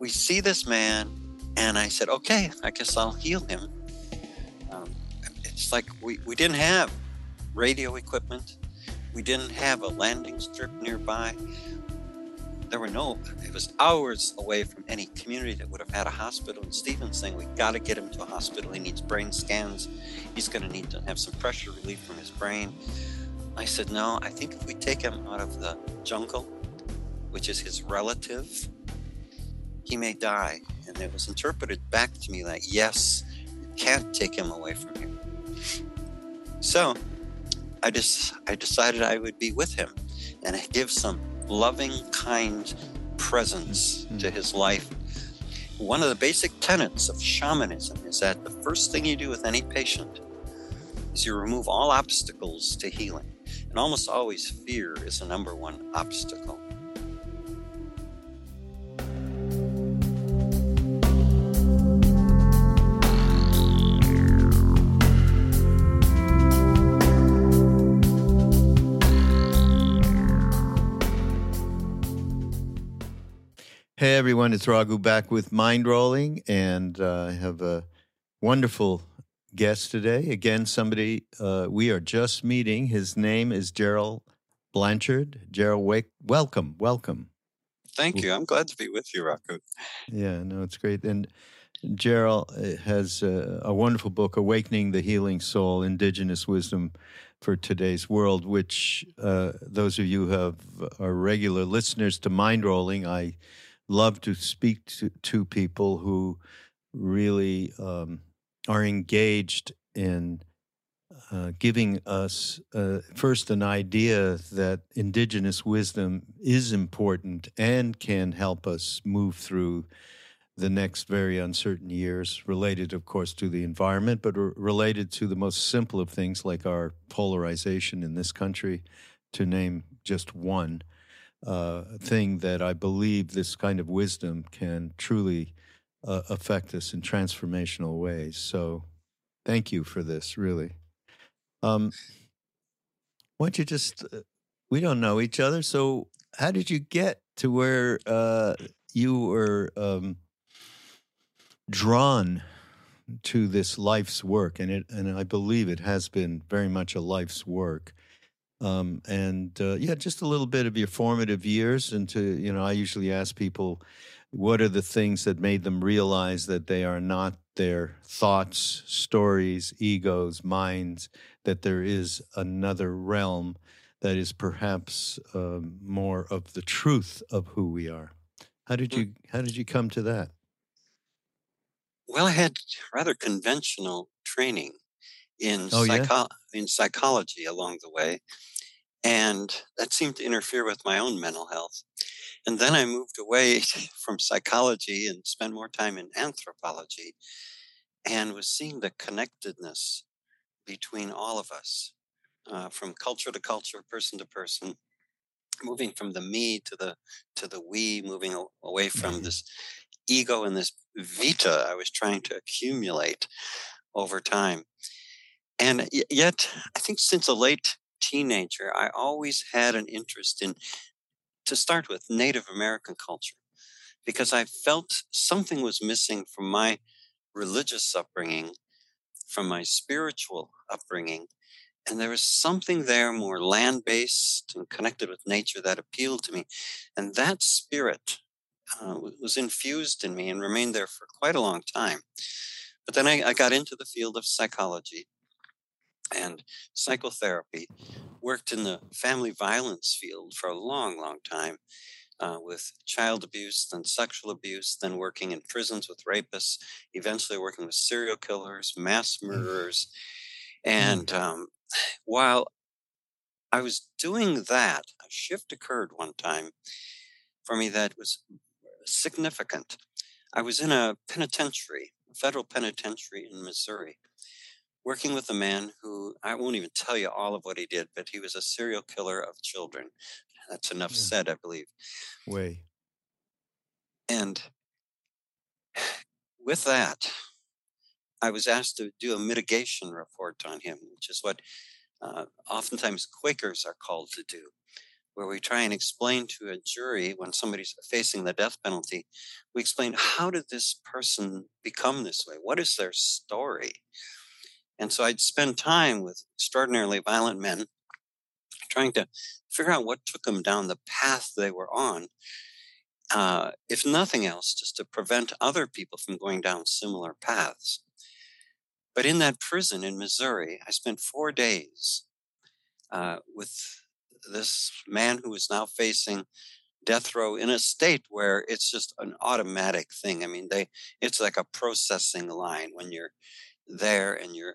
we see this man, and I said, okay, I guess I'll heal him. Um, it's like we, we didn't have radio equipment, we didn't have a landing strip nearby. There were no, it was hours away from any community that would have had a hospital. And Stephen's saying, we got to get him to a hospital. He needs brain scans. He's going to need to have some pressure relief from his brain. I said, no, I think if we take him out of the jungle, which is his relative, he may die. And it was interpreted back to me like, yes, you can't take him away from you. So I just I decided I would be with him and give some loving, kind presence mm-hmm. to his life. One of the basic tenets of shamanism is that the first thing you do with any patient is you remove all obstacles to healing. And almost always fear is the number one obstacle. Hey everyone, it's Raghu back with Mindrolling, and uh, I have a wonderful guest today. Again, somebody uh, we are just meeting. His name is Geral Blanchard. Geral, wake, welcome, welcome. Thank you. I'm glad to be with you, Raghu. Yeah, no, it's great. And Geral uh, has a, a wonderful book, Awakening the Healing Soul: Indigenous Wisdom for Today's World, which uh, those of you who have are regular listeners to Mindrolling, I love to speak to, to people who really um, are engaged in uh, giving us uh, first an idea that indigenous wisdom is important and can help us move through the next very uncertain years, related, of course, to the environment, but r- related to the most simple of things like our polarization in this country, to name just one uh, thing that I believe this kind of wisdom can truly uh, affect us in transformational ways. So, thank you for this, really. Um, why don't you just, uh, we don't know each other. So, how did you get to where uh, you were um, drawn to this life's work? And, it, and I believe it has been very much a life's work. Um, and uh, yeah, just a little bit of your formative years. And to, you know, I usually ask people, what are the things that made them realize that they are not their thoughts, stories, egos, minds, that there is another realm that is perhaps um, more of the truth of who we are. How did you how did you come to that? Well, I had rather conventional training in oh, psycho- yeah? in psychology along the way. And that seemed to interfere with my own mental health. And then I moved away from psychology and spent more time in anthropology and was seeing the connectedness between all of us uh, from culture to culture, person to person, moving from the me to the to the we, moving away from mm-hmm. this ego and this vita I was trying to accumulate over time. And yet, I think since a late teenager, I always had an interest in, to start with, Native American culture, because I felt something was missing from my religious upbringing, from my spiritual upbringing. And there was something there more land based and connected with nature that appealed to me. And that spirit uh, was infused in me and remained there for quite a long time. But then I, I got into the field of psychology and psychotherapy. Worked in the family violence field for a long, long time uh, with child abuse, then sexual abuse, then working in prisons with rapists, eventually working with serial killers, mass mm. murderers. Mm. And um, while I was doing that, a shift occurred one time for me that was significant. I was in a penitentiary, a federal penitentiary in Missouri working with a man who I won't even tell you all of what he did, but he was a serial killer of children. That's enough yeah. said, I believe. Way. And with that, I was asked to do a mitigation report on him, which is what uh, oftentimes Quakers are called to do. where we try and explain to a jury when somebody's facing the death penalty, we explain how did this person become this way? What is their story? And so I'd spend time with extraordinarily violent men trying to figure out what took them down the path they were on. Uh, if nothing else, just to prevent other people from going down similar paths. But in that prison in Missouri, I spent four days uh, with this man who is now facing death row in a state where it's just an automatic thing. I mean, they it's like a processing line when you're there and you're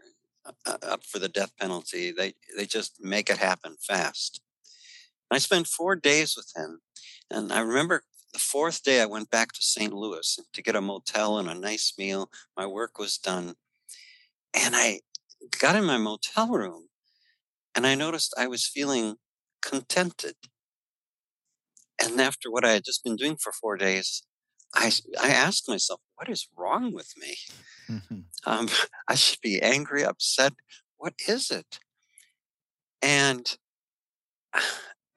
up for the death penalty. They they just make it happen fast. I spent four days with him, and I remember the fourth day I went back to St. Louis to get a motel and a nice meal. My work was done, and I got in my motel room, and I noticed I was feeling contented. And after what I had just been doing for four days, I, I asked myself, what is wrong with me? Mm-hmm. Um, I should be angry, upset. What is it? And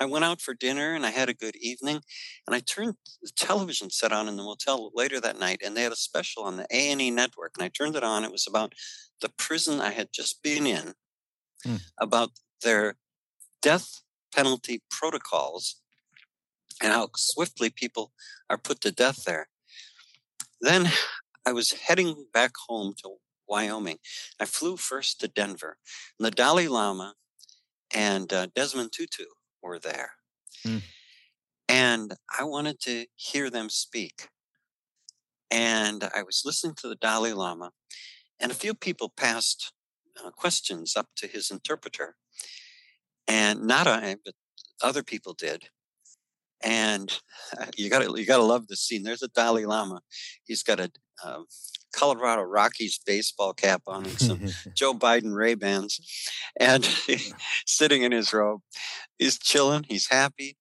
I went out for dinner and I had a good evening. And I turned the television set on in the motel later that night, and they had a special on the A and E network. And I turned it on. It was about the prison I had just been in, mm. about their death penalty protocols and how swiftly people are put to death there. Then I was heading back home to Wyoming. I flew first to Denver. And the Dalai Lama and uh, Desmond Tutu were there. Mm. And I wanted to hear them speak. And I was listening to the Dalai Lama, and a few people passed uh, questions up to his interpreter. And not I, but other people did. And you got to you got to love this scene. There's a Dalai Lama. He's got a uh, Colorado Rockies baseball cap on and some Joe Biden Ray Bans, and sitting in his robe, he's chilling. He's happy.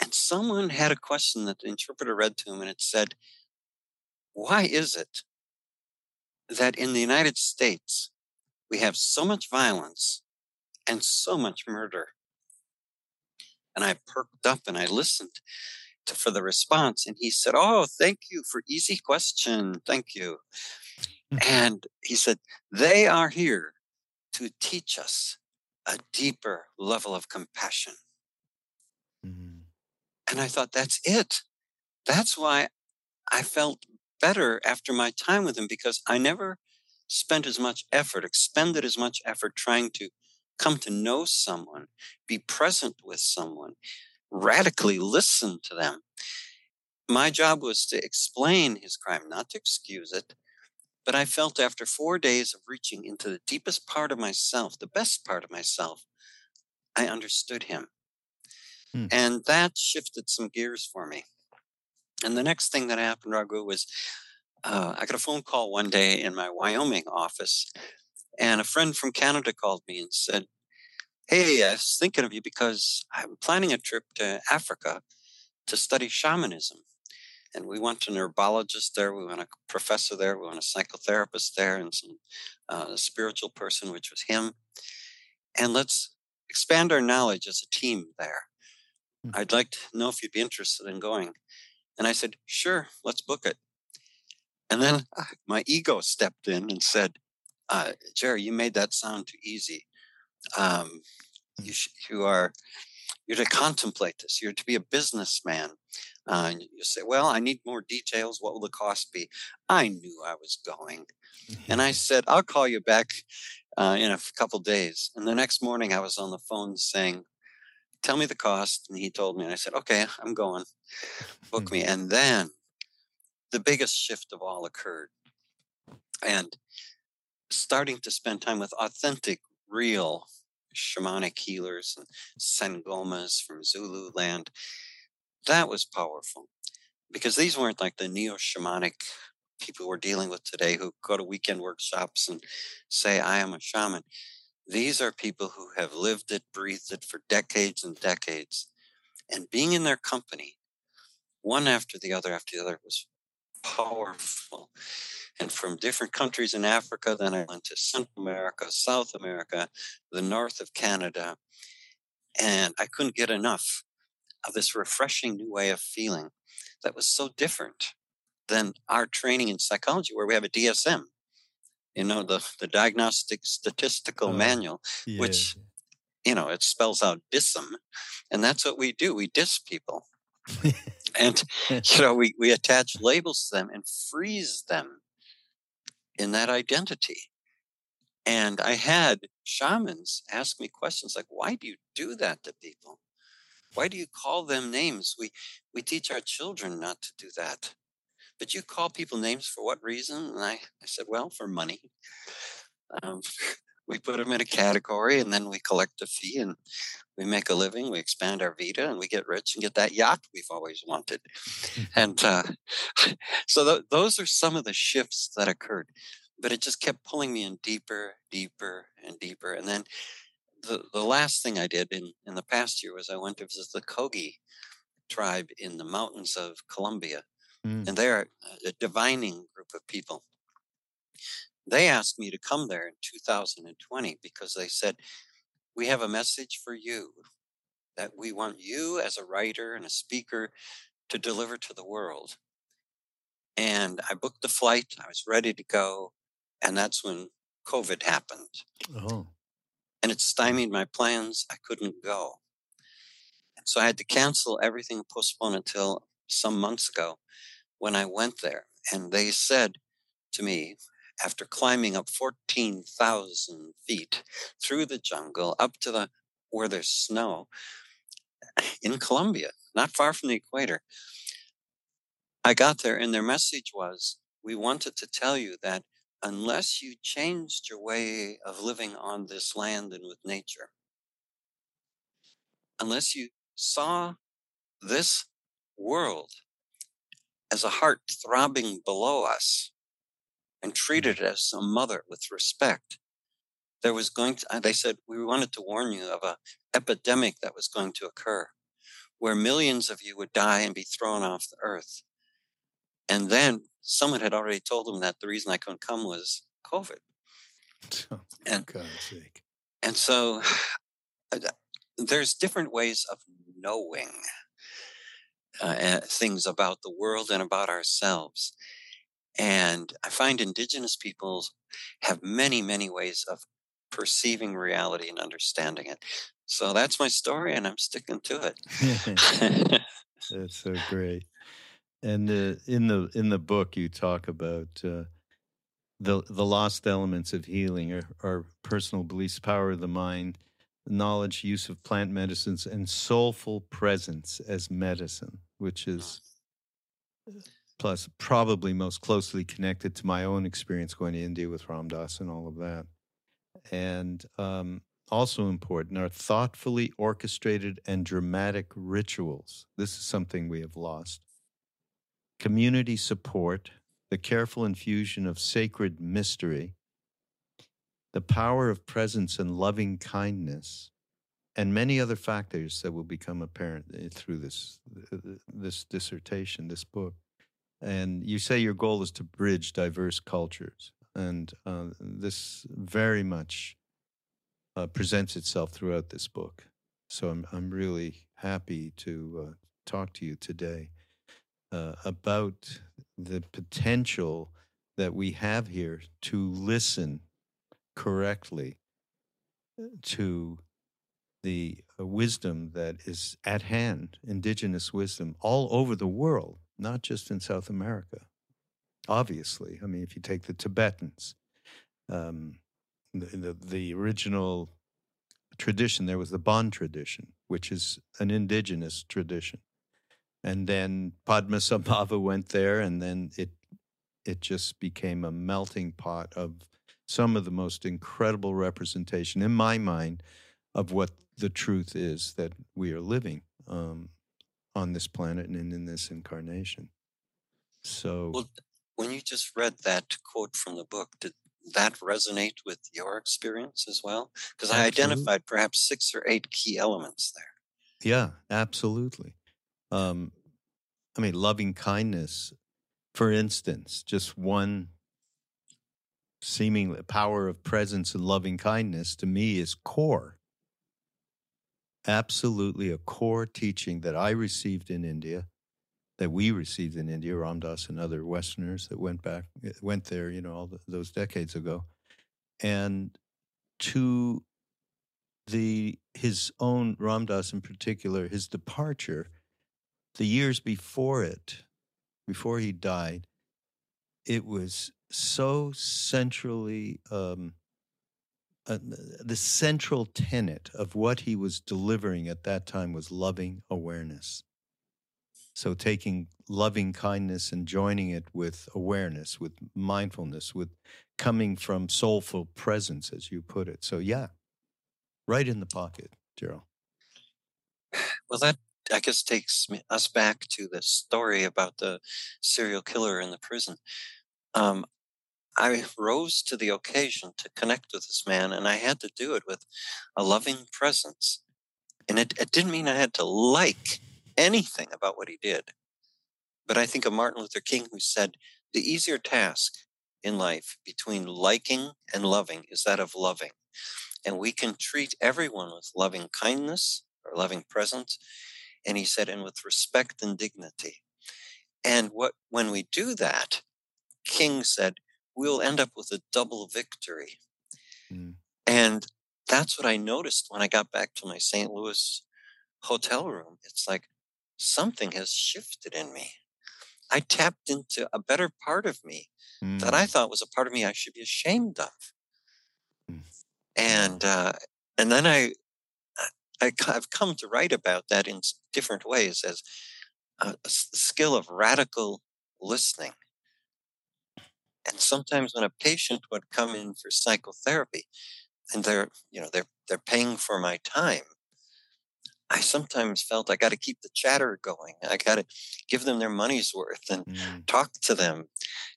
And someone had a question that the interpreter read to him, and it said, "Why is it that in the United States we have so much violence and so much murder?" And I perked up and I listened to, for the response. And he said, Oh, thank you for easy question. Thank you. Mm-hmm. and he said, They are here to teach us a deeper level of compassion. Mm-hmm. And I thought, That's it. That's why I felt better after my time with him because I never spent as much effort, expended as much effort trying to come to know someone, be present with someone, radically listen to them. My job was to explain his crime, not to excuse it. But I felt after four days of reaching into the deepest part of myself, the best part of myself, I understood him. Hmm. And that shifted some gears for me. And the next thing that happened, Raghu, was uh, I got a phone call one day in my Wyoming office and a friend from Canada called me and said, Hey, I was thinking of you because I'm planning a trip to Africa to study shamanism. And we want a herbologist there, we want a professor there, we want a psychotherapist there, and some uh, spiritual person, which was him. And let's expand our knowledge as a team there. Mm-hmm. I'd like to know if you'd be interested in going. And I said, Sure, let's book it. And then uh, my ego stepped in and said, uh, Gerry, you made that sound too easy. Um, you, sh- you are you're to contemplate this. You're to be a businessman. Uh, and you say, "Well, I need more details. What will the cost be?" I knew I was going, and I said, "I'll call you back uh, in a couple days." And the next morning, I was on the phone saying, "Tell me the cost," and he told me, and I said, "Okay, I'm going. Book me." And then the biggest shift of all occurred, and starting to spend time with authentic, real shamanic healers and sangomas from Zululand. That was powerful because these weren't like the neo shamanic people we're dealing with today who go to weekend workshops and say, I am a shaman. These are people who have lived it, breathed it for decades and decades. And being in their company, one after the other after the other, was powerful and from different countries in Africa. Then I went to Central America, South America, the north of Canada, and I couldn't get enough of this refreshing new way of feeling that was so different than our training in psychology, where we have a DSM, you know, the, the Diagnostic Statistical oh, Manual, yeah. which, you know, it spells out DISM. And that's what we do. We dis people. and, you know, we, we attach labels to them and freeze them in that identity. And I had shamans ask me questions like, why do you do that to people? Why do you call them names? We, we teach our children not to do that. But you call people names for what reason? And I, I said, well, for money. Um, we put them in a category and then we collect a fee and we make a living. We expand our Vita and we get rich and get that yacht we've always wanted. and uh, so th- those are some of the shifts that occurred. But it just kept pulling me in deeper, deeper, and deeper. And then the, the last thing I did in, in the past year was I went to visit the Kogi tribe in the mountains of Colombia. Mm. And they're a divining group of people. They asked me to come there in 2020 because they said, We have a message for you that we want you as a writer and a speaker to deliver to the world. And I booked the flight, I was ready to go. And that's when COVID happened. Oh and it stymied my plans. I couldn't go. So I had to cancel everything, postpone until some months ago when I went there. And they said to me, after climbing up 14,000 feet through the jungle up to the where there's snow in Colombia, not far from the equator, I got there and their message was, we wanted to tell you that unless you changed your way of living on this land and with nature, unless you saw this world as a heart throbbing below us and treated it as a mother with respect, there was going to, they said, we wanted to warn you of a epidemic that was going to occur where millions of you would die and be thrown off the earth. And then someone had already told them that the reason I couldn't come was COVID. Oh, and, God's sake. And so uh, there's different ways of knowing uh, things about the world and about ourselves. And I find indigenous peoples have many, many ways of perceiving reality and understanding it. So that's my story, and I'm sticking to it. that's so great. And uh, in the in the book, you talk about uh, the the lost elements of healing are, are personal beliefs, power of the mind, knowledge, use of plant medicines, and soulful presence as medicine, which is plus probably most closely connected to my own experience going to India with Ram Dass and all of that. And um, also important are thoughtfully orchestrated and dramatic rituals. This is something we have lost community support, the careful infusion of sacred mystery, the power of presence and loving kindness, and many other factors that will become apparent eh, through this this dissertation, this book. And you say your goal is to bridge diverse cultures, and uh, this very much uh, presents itself throughout this book. So I'm I'm really happy to uh, talk to you today uh, about the potential that we have here to listen correctly uh, to the uh, wisdom that is at hand, indigenous wisdom all over the world, not just in South America. Obviously, I mean, if you take the Tibetans, um, the, the, the original tradition there was the Bon tradition, which is an indigenous tradition and then Padmasambhava went there, and then it it just became a melting pot of some of the most incredible representation in my mind of what the truth is that we are living um, on this planet and in this incarnation. So, well, when you just read that quote from the book, did that resonate with your experience as well? Because I identified perhaps six or eight key elements there. Yeah, absolutely. Um, I mean, loving kindness, for instance, just one seemingly power of presence and loving kindness to me is core. Absolutely a core teaching that I received in India, that we received in India, Ram Dass and other Westerners that went back, went there, you know, all the, those decades ago, and to the his own Ram Dass in particular, his departure, the years before it, before he died, it was so centrally um, uh, the central tenet of what he was delivering at that time was loving awareness. So, taking loving kindness and joining it with awareness, with mindfulness, with coming from soulful presence, as you put it. So, yeah, right in the pocket, Geral. Well, that I guess takes us back to the story about the serial killer in the prison. Um, I rose to the occasion to connect with this man, and I had to do it with a loving presence. And it, it didn't mean I had to like anything about what he did. But I think of Martin Luther King, who said, the easier task in life between liking and loving is that of loving. And we can treat everyone with loving kindness or loving presence. And he said, and with respect and dignity. And what when we do that, King said, we'll end up with a double victory. Mm. And that's what I noticed when I got back to my St. Louis hotel room. It's like something has shifted in me. I tapped into a better part of me mm. that I mm. thought was a part of me I should be ashamed of. Mm. And uh, and then I, I I've come to write about that in different ways as a, a skill of radical listening. And sometimes when a patient would come in for psychotherapy and they're, you know, they're they're paying for my time, I sometimes felt I got to keep the chatter going. I got to give them their money's worth and mm. talk to them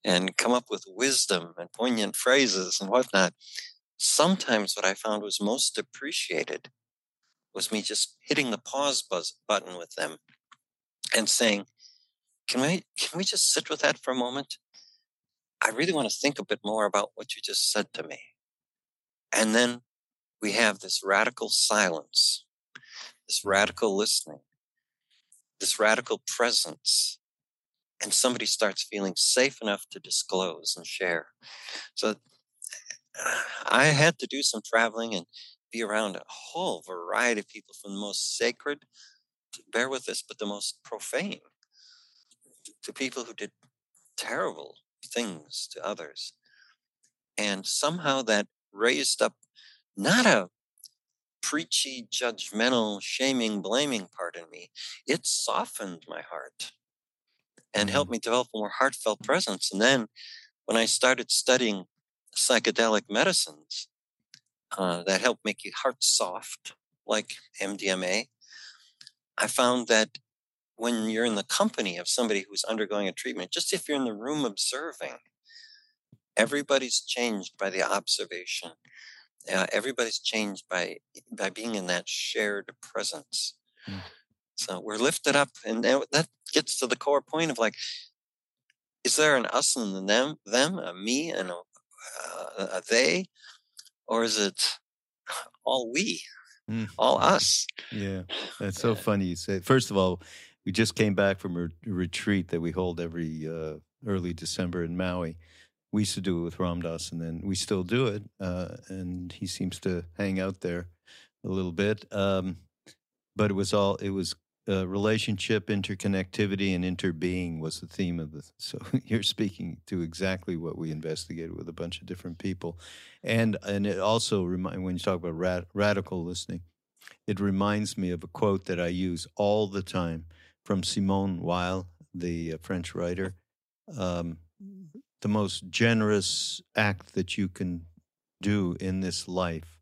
and come up with wisdom and poignant phrases and whatnot. Sometimes what I found was most appreciated was me just hitting the pause buzz button with them and saying, "Can we can we just sit with that for a moment? I really want to think a bit more about what you just said to me. And then we have this radical silence, this radical listening, this radical presence. And somebody starts feeling safe enough to disclose and share. So I had to do some traveling and be around a whole variety of people from the most sacred, to bear with this, but the most profane, to people who did terrible things to others. And somehow that raised up not a preachy, judgmental, shaming, blaming part in me. It softened my heart and helped mm-hmm. me develop a more heartfelt presence. And then when I started studying psychedelic medicines uh, that help make your heart soft, like MDMA, I found that when you're in the company of somebody who's undergoing a treatment, just if you're in the room observing, everybody's changed by the observation. Uh, everybody's changed by by being in that shared presence. Mm. So we're lifted up, and that gets to the core point of like, is there an us and an them, them, a me and a, uh, a they, or is it all we, mm. all us? Yeah, that's so funny you say. First of all, we just came back from a retreat that we hold every uh, early December in Maui. We used to do it with Ram Dass, and then we still do it. Uh, and he seems to hang out there a little bit. Um, but it was all it was uh, relationship, interconnectivity, and interbeing was the theme of the. So you're speaking to exactly what we investigated with a bunch of different people, and and it also remind when you talk about rad, radical listening, it reminds me of a quote that I use all the time from Simone Weil, the uh, French writer. Um, the most generous act that you can do in this life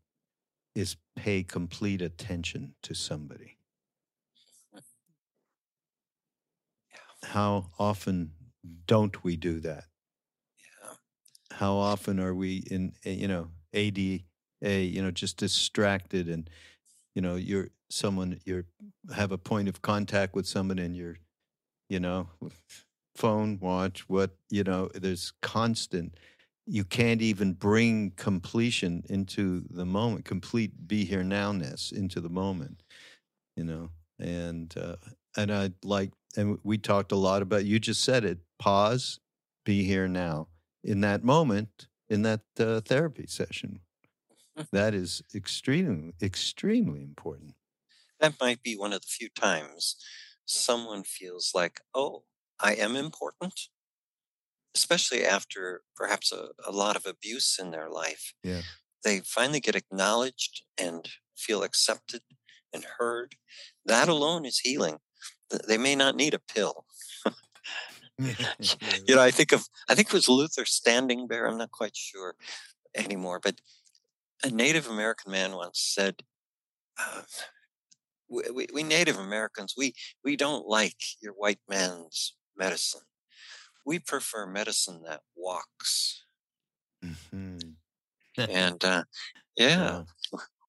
is pay complete attention to somebody. How often don't we do that? Yeah. How often are we in, eh, you know, ADA, you know, just distracted and, you know, you're someone you have a point of contact with someone and you're you know phone watch what you know there's constant you can't even bring completion into the moment complete be here nowness into the moment you know, and uh, and I like, and we talked a lot about. You just said it. Pause. Be here now. In that moment, in that uh, therapy session, that is extremely, extremely important. That might be one of the few times someone feels like, oh, I am important, especially after perhaps a, a lot of abuse in their life. Yeah. They finally get acknowledged and feel accepted and heard. That alone is healing. They may not need a pill. you know, I think of I think it was Luther Standing Bear. I'm not quite sure anymore, but a Native American man once said, uh, we, we, Native Americans, we, we don't like your white man's medicine. We prefer medicine that walks. Mm-hmm. and uh, yeah,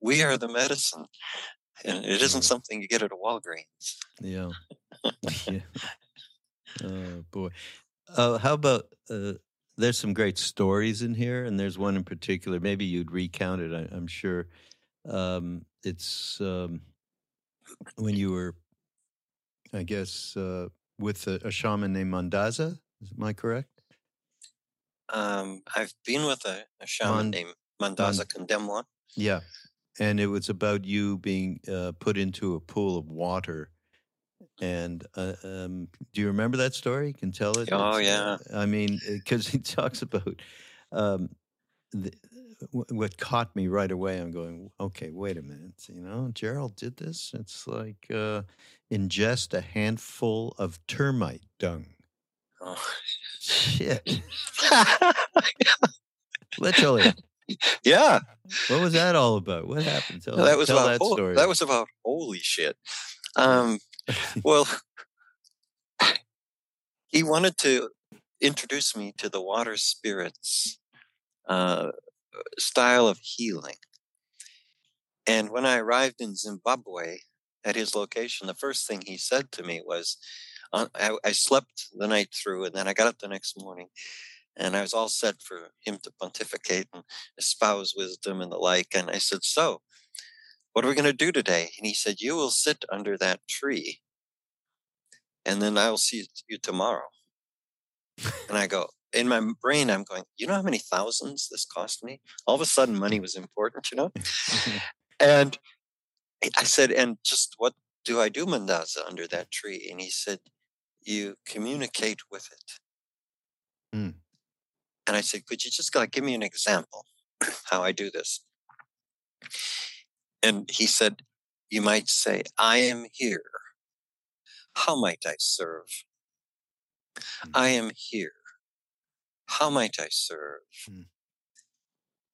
we are the medicine. And it isn't something you get at a Walgreens. Yeah. yeah. Oh, boy. Uh, how about uh, there's some great stories in here, and there's one in particular. Maybe you'd recount it. I, am sure. Um, it's um, when you were, I guess, uh, with a, a, shaman named Mandaza. Am I correct? Um, I've been with a, a shaman named Mandaza Mand- Kandemwa. Yeah, and it was about you being uh, put into a pool of water. And uh, um, do you remember that story? You can tell it. Oh it's, yeah. I mean, because he talks about um, the, what caught me right away, I'm going, okay, wait a minute. You know, Geral did this. It's like uh, ingest a handful of termite dung. Oh. Shit. Literally. Yeah. What was that all about? What happened? Tell, that was about that, story. that was about holy shit. Um, well, he wanted to introduce me to the water spirits uh, style of healing. And when I arrived in Zimbabwe at his location, the first thing he said to me was, uh, I, I, slept the night through, and then I got up the next morning, and I was all set for him to pontificate and espouse wisdom and the like. And I said, So, what are we going to do today? And he said, You will sit under that tree, and then I will see you tomorrow. and I go, in my brain, I'm going, you know how many thousands this cost me? All of a sudden, money was important, you know? and I said, and just what do I do, Mandaza, under that tree? And he said, you communicate with it. Mm. And I said, could you just like give me an example how I do this? And he said, you might say, I am here. How might I serve? Mm. I am here. How might I serve? Mm.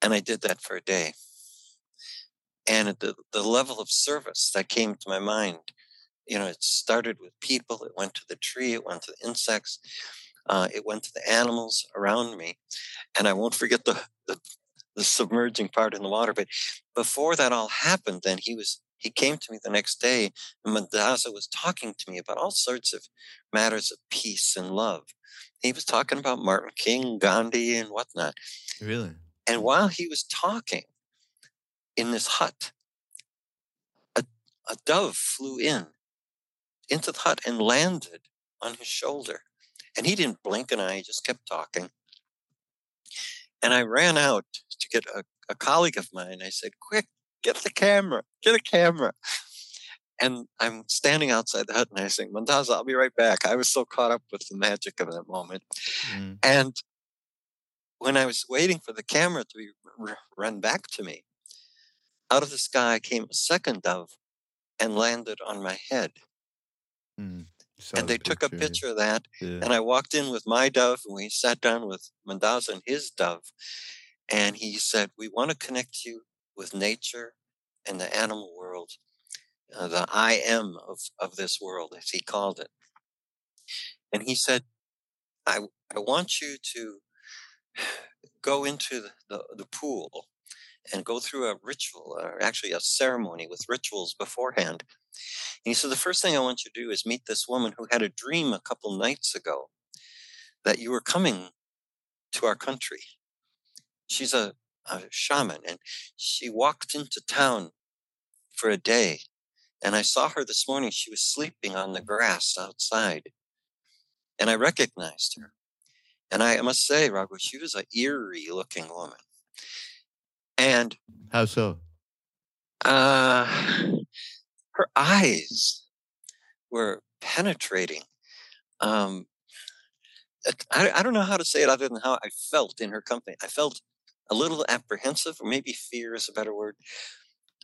And I did that for a day. And the, the level of service that came to my mind, you know, it started with people, it went to the tree, it went to the insects, uh, it went to the animals around me. And I won't forget the, the, the submerging part in the water. But before that all happened, then he was he came to me the next day and Mandaza was talking to me about all sorts of matters of peace and love he was talking about Martin King, Gandhi, and whatnot. Really? And hmm. while he was talking in this hut, a, a dove flew in into the hut and landed on his shoulder. And he didn't blink an eye, he just kept talking. And I ran out to get a, a colleague of mine. I said, Quick, get the camera, get a camera. And I'm standing outside the hut and I say, Mandaza, I'll be right back. I was so caught up with the magic of that moment. Mm. And when I was waiting for the camera to be r- run back to me, out of the sky came a second dove and landed on my head. Mm. And they took a picture of that. Yeah. And I walked in with my dove and we sat down with Mandaza and his dove. And he said, We want to connect you with nature and the animal world uh, the I am of, of this world, as he called it. And he said, I, I want you to go into the, the, the pool and go through a ritual, or actually a ceremony with rituals beforehand. And he said, The first thing I want you to do is meet this woman who had a dream a couple nights ago that you were coming to our country. She's a, a shaman, and she walked into town for a day And I saw her this morning. She was sleeping on the grass outside. And I recognized her. And I must say, Raghu, she was an eerie looking woman. And how so? Uh, her eyes were penetrating. Um, I, I don't know how to say it other than how I felt in her company. I felt a little apprehensive, or maybe fear is a better word,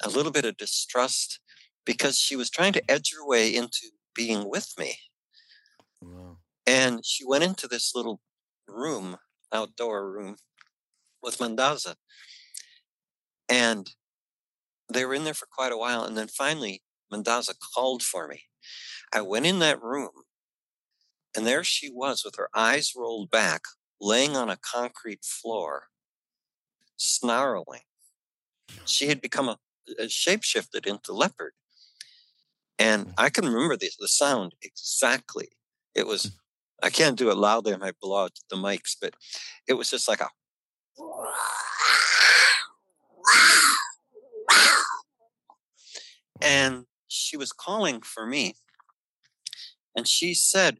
a little bit of distrust because she was trying to edge her way into being with me. Wow. And she went into this little room, outdoor room, with Mandaza. And they were in there for quite a while. And then finally, Mandaza called for me. I went in that room, and there she was with her eyes rolled back, laying on a concrete floor, snarling. She had become a, a shapeshifted into leopard. And mm. I can remember the, the sound exactly. It was, mm. I can't do it loudly, I might blow out the mics, but it was just like a and she was calling for me. And she said,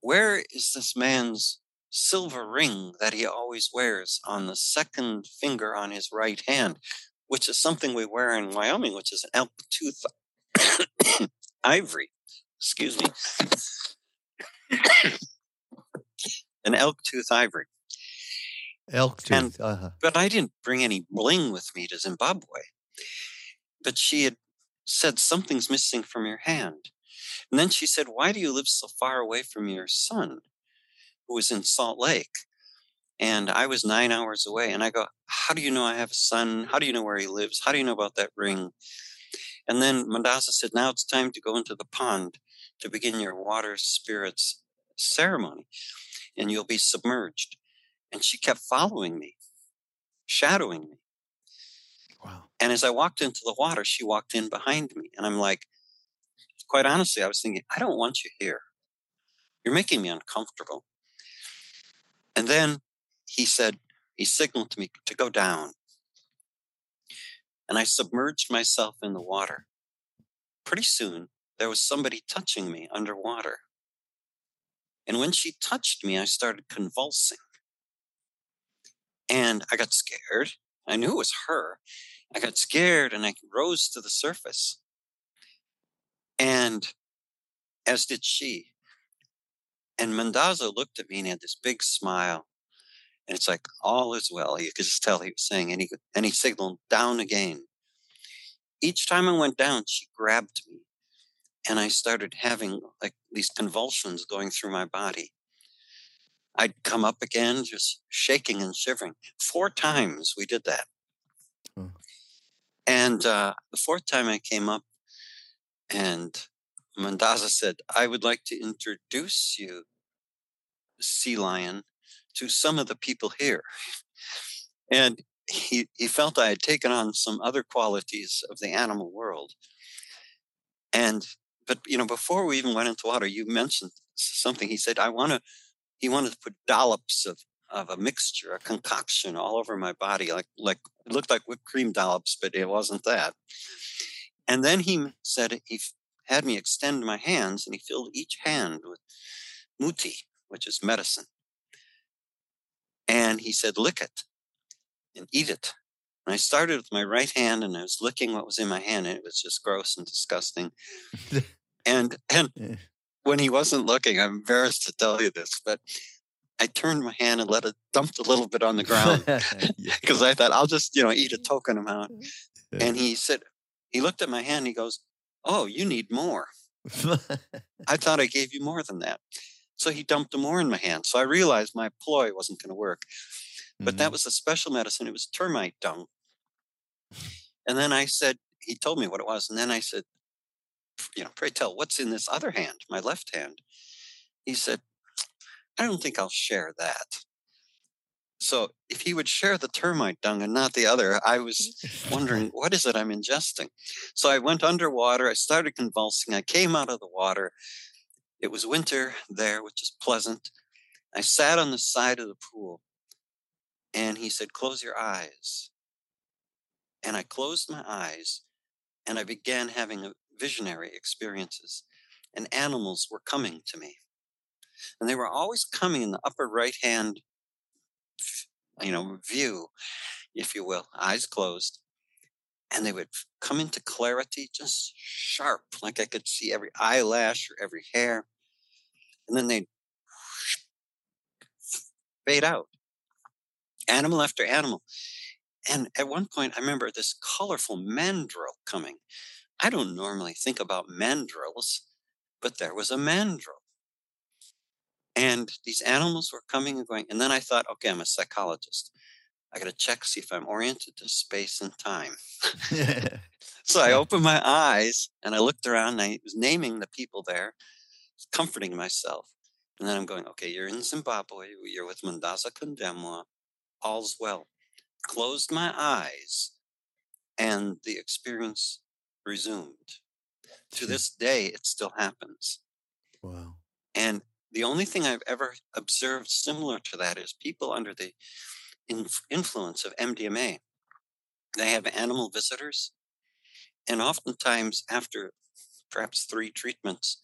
Where is this man's silver ring that he always wears on the second finger on his right hand, which is something we wear in Wyoming, which is an elk tooth ivory. Excuse me. an elk tooth ivory. Elk tooth. And, uh-huh. But I didn't bring any bling with me to Zimbabwe. But she had said, Something's missing from your hand. And then she said, Why do you live so far away from your son, who was in Salt Lake? And I was nine hours away. And I go, How do you know I have a son? How do you know where he lives? How do you know about that ring? And then Mandaza said, Now it's time to go into the pond to begin your water spirits ceremony, and you'll be submerged. And she kept following me, shadowing me. Wow. And as I walked into the water, she walked in behind me. And I'm like, quite honestly, I was thinking, I don't want you here. You're making me uncomfortable. And then he said, he signaled to me to go down. And I submerged myself in the water. Pretty soon, there was somebody touching me underwater. And when she touched me, I started convulsing. And I got scared. I knew it was her. I got scared and I rose to the surface. And as did she. And Mandaza looked at me and had this big smile. And it's like, all is well. You could just tell he was saying, and he, and he signaled down again. Each time I went down, she grabbed me. And I started having like these convulsions going through my body. I'd come up again, just shaking and shivering. Four times we did that. Hmm. And uh, the fourth time I came up, and Mandaza said, I would like to introduce you, Sea Lion, to some of the people here. And he, he felt I had taken on some other qualities of the animal world. And, but, you know, before we even went into water, you mentioned something. He said, I want to he wanted to put dollops of, of a mixture, a concoction all over my body, like like it looked like whipped cream dollops, but it wasn't that. And then he said he had me extend my hands, and he filled each hand with muti, which is medicine. And he said, "Lick it and eat it." And I started with my right hand, and I was licking what was in my hand, and it was just gross and disgusting. and and eh. when he wasn't looking, I'm embarrassed to tell you this, but I turned my hand and let it dump a little bit on the ground because I thought I'll just, you know, eat a token amount. Yeah. And he said, he looked at my hand. he goes, "Oh, you need more." I thought I gave you more than that. So he dumped more in my hand. So I realized my ploy wasn't going to work. But mm-hmm. that was a special medicine. It was termite dung. And then I said, he told me what it was. And then I said, you know, pray tell, what's in this other hand, my left hand? He said, I don't think I'll share that. So if he would share the termite dung and not the other, I was wondering, what is it I'm ingesting? So I went underwater. I started convulsing. I came out of the water. It was winter there, which is pleasant. I sat on the side of the pool and he said, Close your eyes. And I closed my eyes and I began having uh, visionary experiences, and animals were coming to me. And they were always coming in the upper right hand, you know, view, if you will, eyes closed. And they would come into clarity, just sharp, like I could see every eyelash or every hair. And then they'd fade out, animal after animal. And at one point, I remember this colorful mandrill coming. I don't normally think about mandrills, but there was a mandrill. And these animals were coming and going. And then I thought, okay, I'm a psychologist. I got to check, see if I'm oriented to space and time. so I opened my eyes and I looked around and I was naming the people there, comforting myself. And then I'm going, okay, you're in Zimbabwe. You're with Mandaza Kandemwa. All's well closed my eyes, and the experience resumed. To this day, it still happens. Wow. And the only thing I've ever observed similar to that is people under the influence of MDMA. They have animal visitors. And oftentimes, after perhaps three treatments,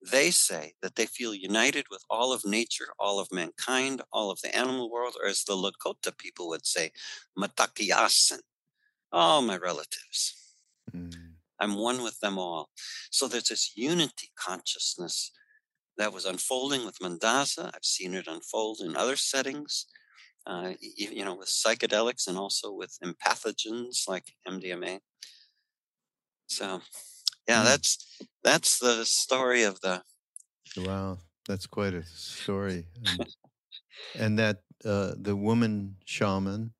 they say that they feel united with all of nature, all of mankind, all of the animal world, or as the Lakota people would say, Mitakuye Oyasin, all my relatives. Mm. I'm one with them all. So there's this unity consciousness that was unfolding with Mandaza. I've seen it unfold in other settings, uh, you know, with psychedelics and also with empathogens like MDMA. So yeah, mm. that's that's the story of the. Wow, that's quite a story, and, and that uh, the woman shaman,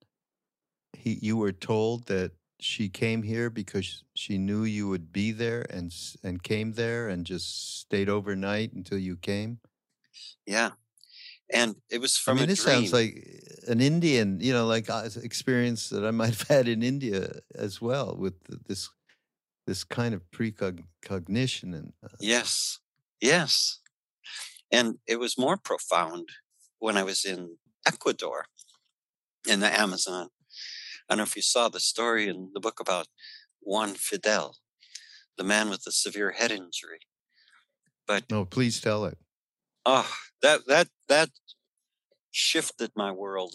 he, you were told that she came here because she knew you would be there and and came there and just stayed overnight until you came. Yeah, and it was from. I mean, this dream. sounds like an Indian, you know, like uh, experience that I might have had in India as well with this this kind of precognition and uh, yes yes and it was more profound when i was in ecuador in the amazon i don't know if you saw the story in the book about juan fidel the man with the severe head injury but no please tell it oh that that that shifted my world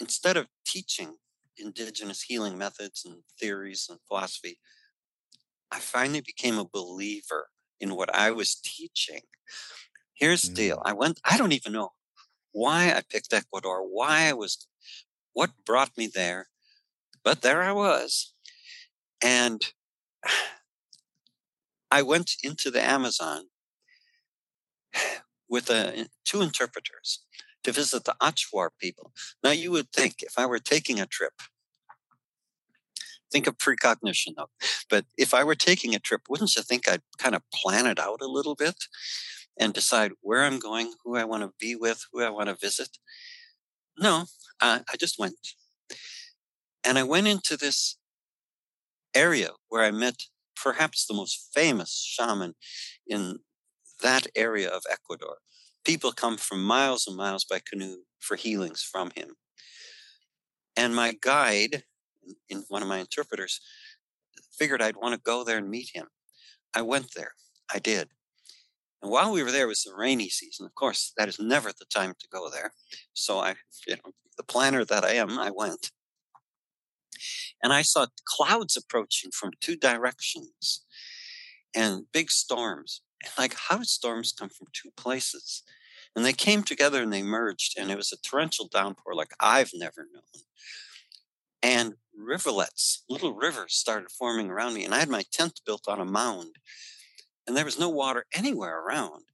instead of teaching indigenous healing methods and theories and philosophy I finally became a believer in what I was teaching. Here's the deal. Mm. I went, I don't even know why I picked Ecuador, why I was, what brought me there, but there I was. And I went into the Amazon with two interpreters to visit the Achuar people. Now, you would think if I were taking a trip think of precognition though. But if I were taking a trip, wouldn't you think I'd kind of plan it out a little bit and decide where I'm going, who I want to be with, who I want to visit? No, I, I just went. And I went into this area where I met perhaps the most famous shaman in that area of Ecuador. People come from miles and miles by canoe for healings from him. And my guide in one of my interpreters, figured I'd want to go there and meet him. I went there. I did. And while we were there, it was the rainy season. Of course, that is never the time to go there. So I, you know, the planner that I am, I went. And I saw clouds approaching from two directions and big storms. And like, how did storms come from two places? And they came together and they merged, and it was a torrential downpour like I've never known. And rivulets, little rivers started forming around me. And I had my tent built on a mound, and there was no water anywhere around.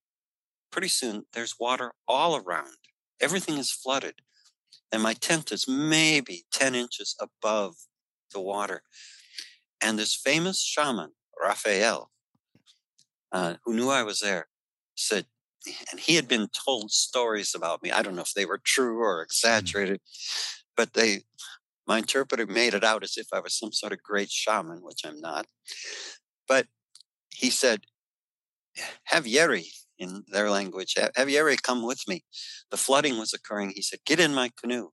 Pretty soon, there's water all around. Everything is flooded. And my tent is maybe 10 inches above the water. And this famous shaman, Raphael, uh, who knew I was there, said, and he had been told stories about me. I don't know if they were true or mm. exaggerated, but they my interpreter made it out as if I was some sort of great shaman, which I'm not. But he said, Have Yeri in their language, have you ever come with me. The flooding was occurring. He said, Get in my canoe.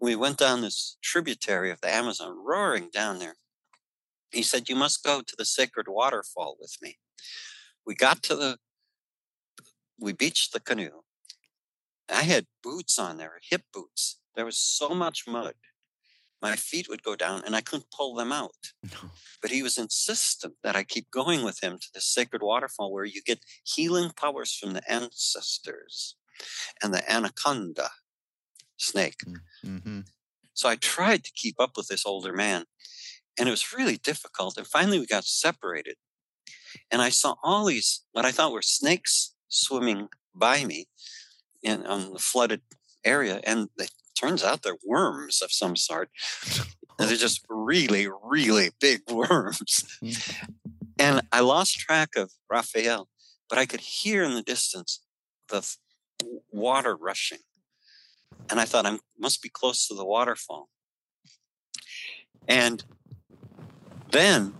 We went down this tributary of the Amazon, roaring down there. He said, You must go to the sacred waterfall with me. We got to the, we beached the canoe. I had boots on there, hip boots. There was so much mud. My feet would go down and I couldn't pull them out. No. But he was insistent that I keep going with him to the sacred waterfall where you get healing powers from the ancestors and the anaconda snake. Mm, mm-hmm. So I tried to keep up with this older man, and it was really difficult. And finally, we got separated. And I saw all these, what I thought were snakes swimming by me in on the flooded area. And it turns out they're worms of some sort. And they're just really, really big worms. Mm. and I lost track of Raphael, but I could hear in the distance the water rushing. And I thought, I must be close to the waterfall. And then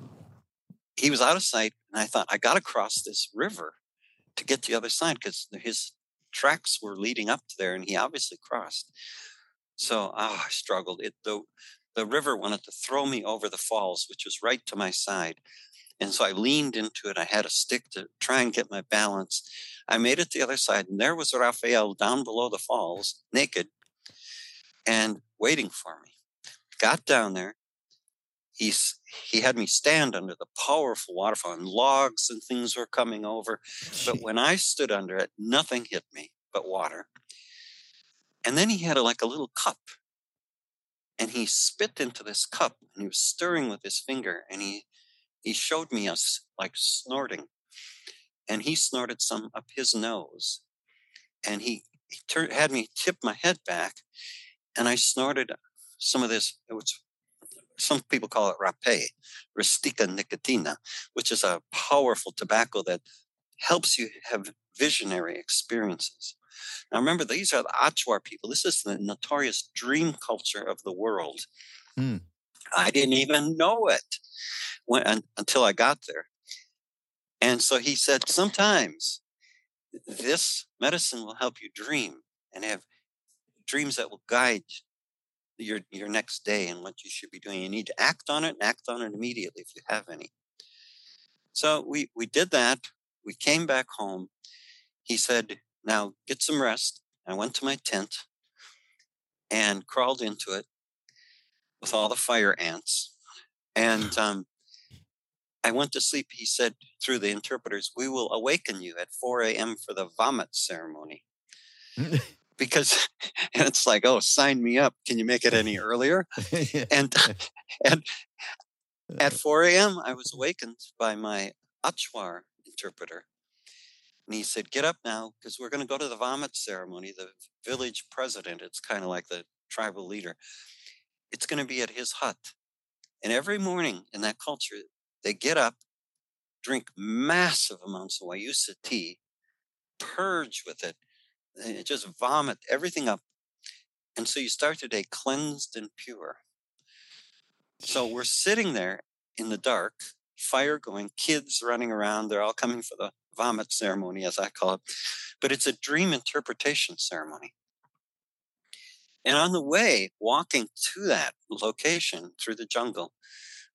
he was out of sight. And I thought, I got to cross this river to get to the other side because his tracks were leading up to there and he obviously crossed. So oh, I struggled. It, the, the river wanted to throw me over the falls, which was right to my side. And so I leaned into it. I had a stick to try and get my balance. I made it the other side, and there was Raphael down below the falls, naked, and waiting for me. Got down there. He's, he had me stand under the powerful waterfall, and logs and things were coming over. But when I stood under it, nothing hit me but water. And then he had a, like a little cup. And he spit into this cup and he was stirring with his finger and he he showed me us like snorting. And he snorted some up his nose. And he, he tur- had me tip my head back and I snorted some of this. It was some people call it rapé, rustica nicotiana, which is a powerful tobacco that helps you have visionary experiences. Now, remember, these are the Achuar people. This is the notorious dream culture of the world. Mm. I didn't even know it when, until I got there. And so he said, sometimes this medicine will help you dream and have dreams that will guide your your next day and what you should be doing. You need to act on it and act on it immediately if you have any. So we we did that. We came back home. He said, "Now get some rest." I went to my tent and crawled into it with all the fire ants. And um, I went to sleep. He said through the interpreters, "We will awaken you at 4 a.m. for the vomit ceremony." because it's like, oh, sign me up. Can you make it any earlier? and and at 4 a.m., I was awakened by my Achuar interpreter. And he said, Get up now, because we're going to go to the vomit ceremony. The village president, it's kind of like the tribal leader, it's going to be at his hut. And every morning in that culture, they get up, drink massive amounts of Guayusa tea, purge with it, and just vomit everything up. And so you start the day cleansed and pure. So we're sitting there in the dark, fire going, kids running around. They're all coming for the vomit ceremony, as I call it. But it's a dream interpretation ceremony. And on the way, walking to that location through the jungle,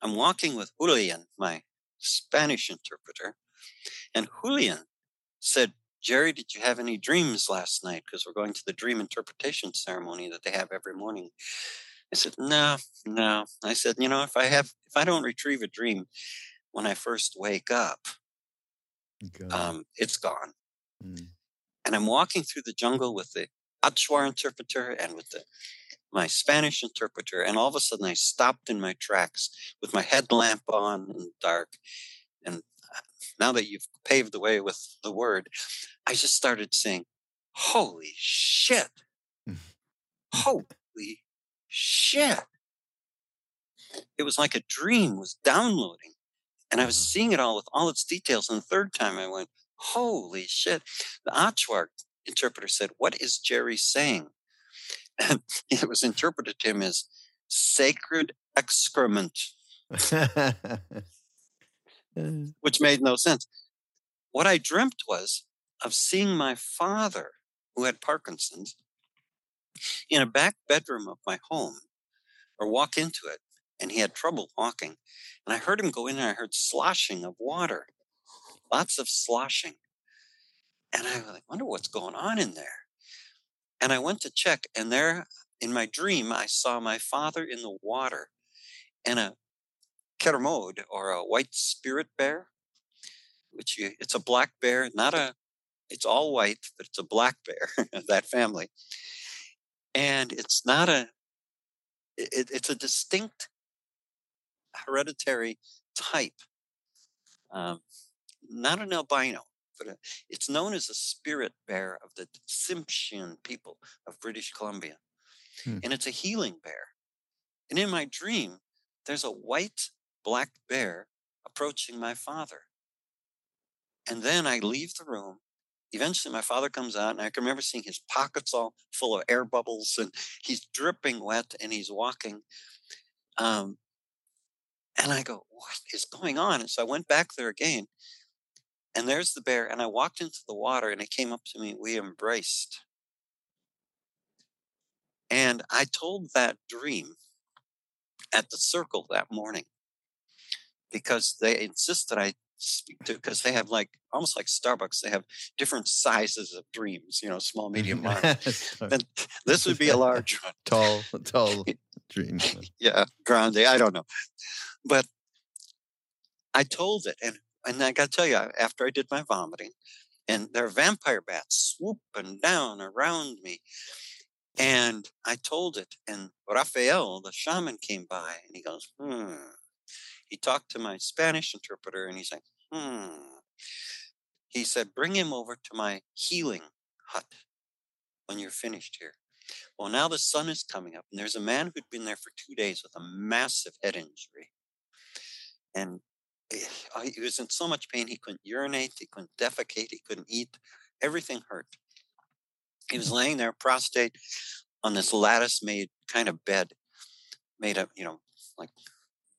I'm walking with Julian, my Spanish interpreter. And Julian said, Gerry, did you have any dreams last night? Because we're going to the dream interpretation ceremony that they have every morning. I said, no, no. I said, you know, if I have, if I don't retrieve a dream when I first wake up, um, it's gone. Mm. And I'm walking through the jungle with the Achuar interpreter and with the my Spanish interpreter, and all of a sudden I stopped in my tracks with my headlamp on in the dark. And uh, now that you've paved the way with the word, I just started saying, Holy shit! Holy shit! It was like a dream was downloading. And I was mm-hmm. seeing it all with all its details. And the third time I went, Holy shit. The Achuar interpreter said, What is Gerry saying? And it was interpreted to him as sacred excrement, which made no sense. What I dreamt was of seeing my father, who had Parkinson's, in a back bedroom of my home, or walk into it, and he had trouble walking. And I heard him go in and I heard sloshing of water, lots of sloshing. And I like, wonder what's going on in there. And I went to check, and there in my dream, I saw my father in the water and a kermode or a white spirit bear, which you, it's a black bear, not a, it's all white, but it's a black bear, that family. And it's not a, it, it's a distinct hereditary type. Um, not an albino, but a, it's known as a spirit bear of the Tsimshian people of British Columbia. Hmm. And it's a healing bear. And in my dream, there's a white black bear approaching my father. And then I leave the room. Eventually, my father comes out, and I can remember seeing his pockets all full of air bubbles, and he's dripping wet, and he's walking. Um, and I go, What is going on? And so I went back there again, and there's the bear. And I walked into the water, and it came up to me. We embraced. And I told that dream at the circle that morning because they insist that I speak to because they have like almost like Starbucks. They have different sizes of dreams, you know, small, medium, mm-hmm. large. and this would be a large one. tall, tall dream. yeah, grande. I don't know, but I told it, and and I got to tell you, after I did my vomiting, and there are vampire bats swooping down around me. And I told it, and Raphael, the shaman, came by and he goes, hmm. He talked to my Spanish interpreter and he's like, hmm. He said, bring him over to my healing hut when you're finished here. Well, now the sun is coming up, and there's a man who'd been there for two days with a massive head injury. And eh, he was in so much pain, he couldn't urinate, he couldn't defecate, he couldn't eat. Everything hurt. He was laying there prostrate on this lattice made kind of bed made of, you know, like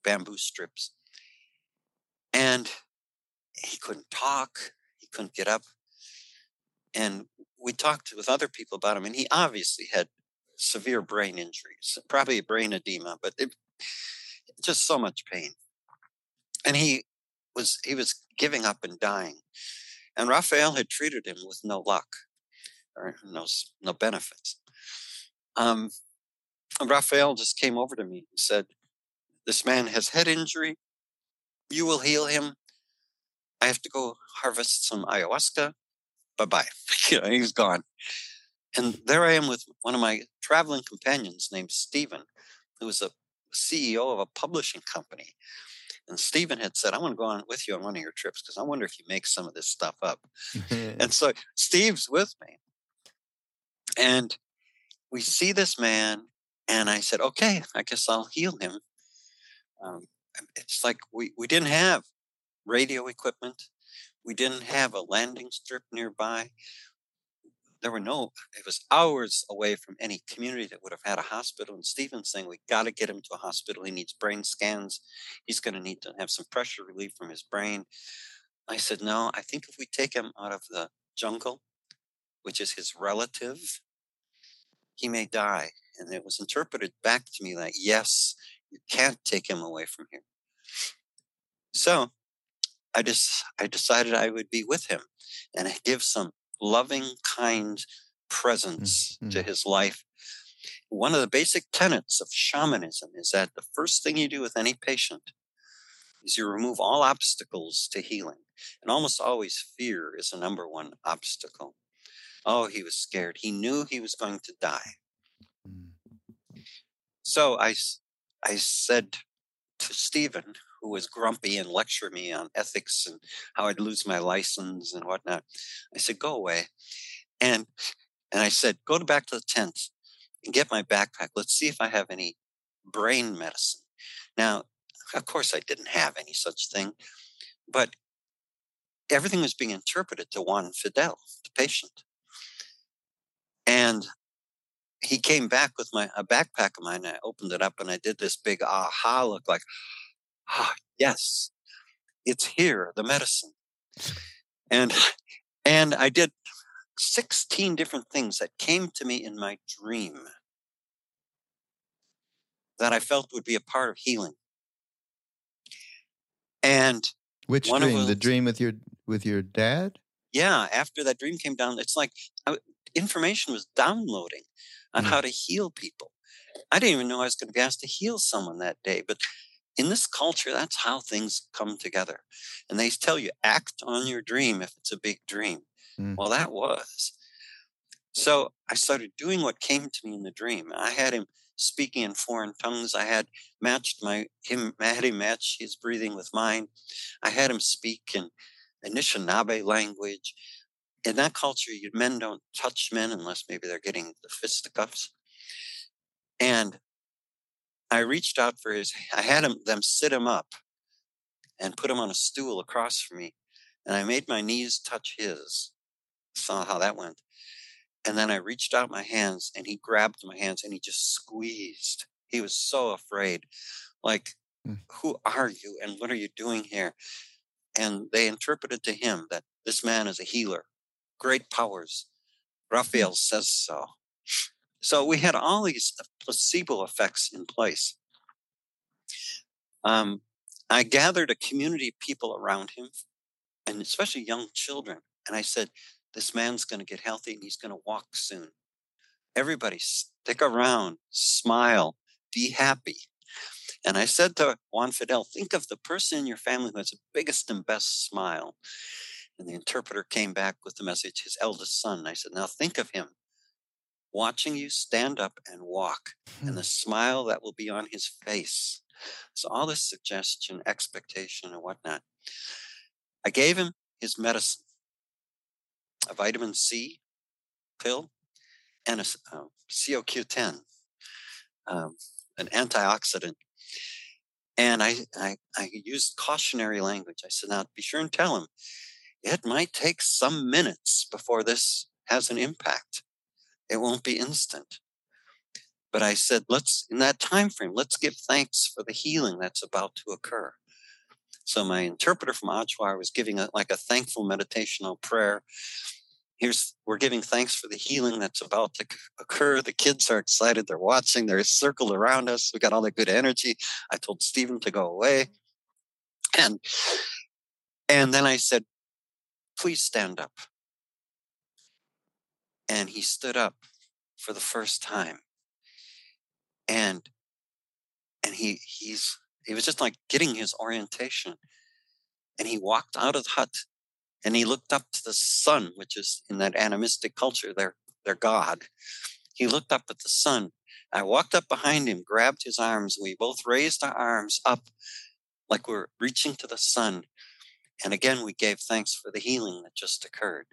bamboo strips. And he couldn't talk, he couldn't get up. And we talked with other people about him, and he obviously had severe brain injuries, probably brain edema, but it, just so much pain. And he was he was giving up and dying. And Raphael had treated him with no luck or no, no benefits. Um, Raphael just came over to me and said, This man has head injury. You will heal him. I have to go harvest some ayahuasca. Bye bye. you know, he's gone. And there I am with one of my traveling companions named Stephen, who was a CEO of a publishing company. And Stephen had said, I want to go on with you on one of your trips because I wonder if you make some of this stuff up. and so Steve's with me. And we see this man, and I said, okay, I guess I'll heal him. Um, it's like we, we didn't have radio equipment. We didn't have a landing strip nearby. There were no, it was hours away from any community that would have had a hospital. And Stephen's saying, we got to get him to a hospital. He needs brain scans. He's going to need to have some pressure relief from his brain. I said, no, I think if we take him out of the jungle, which is his relative, he may die. And it was interpreted back to me like, yes, you can't take him away from here. So I just I decided I would be with him and give some loving, kind presence mm-hmm. to his life. One of the basic tenets of shamanism is that the first thing you do with any patient is you remove all obstacles to healing. And almost always fear is the number one obstacle. Oh, he was scared. He knew he was going to die. Mm. So I, I said to Stephen, who was grumpy and lecture me on ethics and how I'd lose my license and whatnot, I said, go away. And, and I said, go back to the tent and get my backpack. Let's see if I have any brain medicine. Now, of course, I didn't have any such thing, but everything was being interpreted to Juan Fidel, the patient. And he came back with my a backpack of mine. I opened it up and I did this big aha look like, ah, yes, it's here, the medicine. And and I did 16 different things that came to me in my dream. that I felt would be a part of healing. And which dream? the dream with your with your dad? Yeah, after that dream came down, it's like I, information was downloading on mm. how to heal people. I didn't even know I was going to be asked to heal someone that day, but in this culture, that's how things come together. And they tell you act on your dream if it's a big dream. Mm. Well, that was. So I started doing what came to me in the dream. I had him speaking in foreign tongues. I had matched my him I had him match his breathing with mine. I had him speak in Anishinaabe language. In that culture, you, men don't touch men unless maybe they're getting the fisticuffs. And I reached out for his. I had him them sit him up and put him on a stool across from me, and I made my knees touch his. Saw how that went. And then I reached out my hands and he grabbed my hands and he just squeezed. He was so afraid. Like, mm. who are you and what are you doing here? And they interpreted to him that this man is a healer, great powers. Hmm. Raphael says so. So we had all these placebo effects in place. Um, I gathered a community of people around him, and especially young children. And I said, this man's going to get healthy and he's going to walk soon. Everybody stick around, smile, be happy. And I said to Juan Fidel, think of the person in your family who has the biggest and best smile. And the interpreter came back with the message, his eldest son. And I said, now think of him watching you stand up and walk and hmm. the smile that will be on his face. So all this suggestion, expectation, and whatnot. I gave him his medicine a vitamin C pill, and a uh, COQ10, um, an antioxidant. And I, I, I used cautionary language. I said, now be sure and tell him it might take some minutes before this has an impact. It won't be instant. But I said, let's, in that time frame, let's give thanks for the healing that's about to occur. So my interpreter from Achuar was giving a, like a thankful meditational prayer. Here's we're giving thanks for the healing that's about to occur. The kids are excited. They're watching. They're circled around us. We got all the good energy. I told Stephen to go away, and and then I said, "Please stand up." And he stood up for the first time, and and he he's he was just like getting his orientation. And he walked out of the hut and he looked up to the sun which is in that animistic culture their their god. He looked up at the sun. I walked up behind him grabbed his arms we both raised our arms up like we're reaching to the sun. And again we gave thanks for the healing that just occurred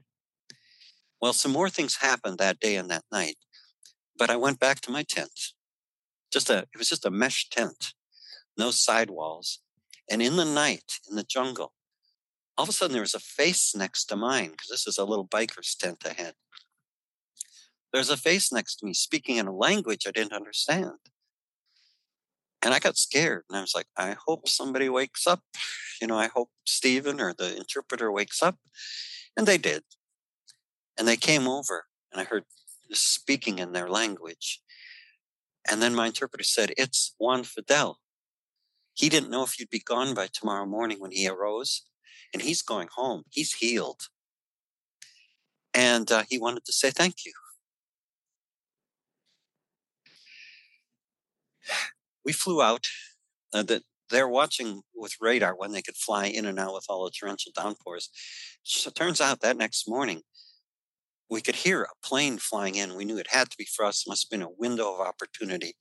well some more things happened that day and that night but i went back to my tent just a it was just a mesh tent no sidewalls. And in the night, in the jungle, all of a sudden there was a face next to mine because this is a little biker's tent I had. There's a face next to me speaking in a language I didn't understand. And I got scared and I was like, I hope somebody wakes up. You know, I hope Stephen or the interpreter wakes up. And they did. And they came over and I heard speaking in their language. And then my interpreter said, It's Juan Fidel. He didn't know if you'd be gone by tomorrow morning when he arose, and he's going home. He's healed. And uh, he wanted to say thank you. We flew out. Uh, that they're watching with radar when they could fly in and out with all the torrential downpours. So it turns out that next morning, we could hear a plane flying in. We knew it had to be for us. It must have been a window of opportunity.